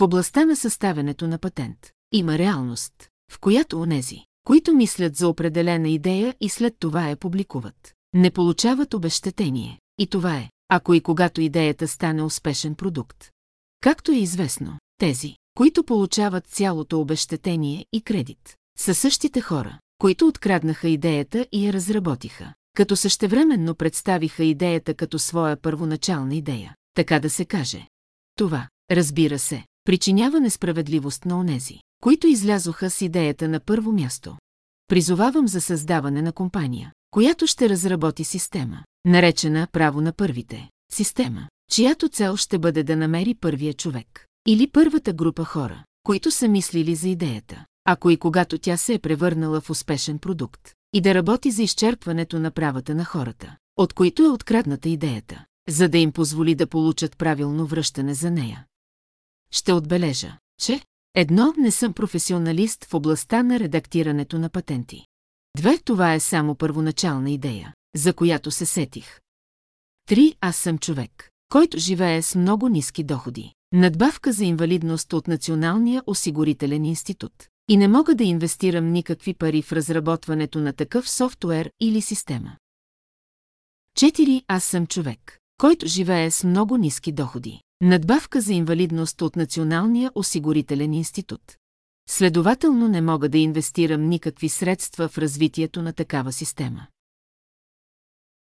В областта на съставянето на патент има реалност, в която онези, които мислят за определена идея и след това я публикуват, не получават обещетение. И това е, ако и когато идеята стане успешен продукт. Както е известно, тези, които получават цялото обещетение и кредит, са същите хора, които откраднаха идеята и я разработиха, като същевременно представиха идеята като своя първоначална идея, така да се каже. Това, разбира се, причинява несправедливост на онези, които излязоха с идеята на първо място. Призовавам за създаване на компания, която ще разработи система, наречена право на първите, система, чиято цел ще бъде да намери първия човек или първата група хора, които са мислили за идеята, ако и когато тя се е превърнала в успешен продукт, и да работи за изчерпването на правата на хората, от които е открадната идеята, за да им позволи да получат правилно връщане за нея. Ще отбележа, че едно не съм професионалист в областта на редактирането на патенти. Две, това е само първоначална идея, за която се сетих. Три, аз съм човек, който живее с много ниски доходи. Надбавка за инвалидност от Националния осигурителен институт. И не мога да инвестирам никакви пари в разработването на такъв софтуер или система. Четири, аз съм човек, който живее с много ниски доходи. Надбавка за инвалидност от Националния осигурителен институт. Следователно не мога да инвестирам никакви средства в развитието на такава система.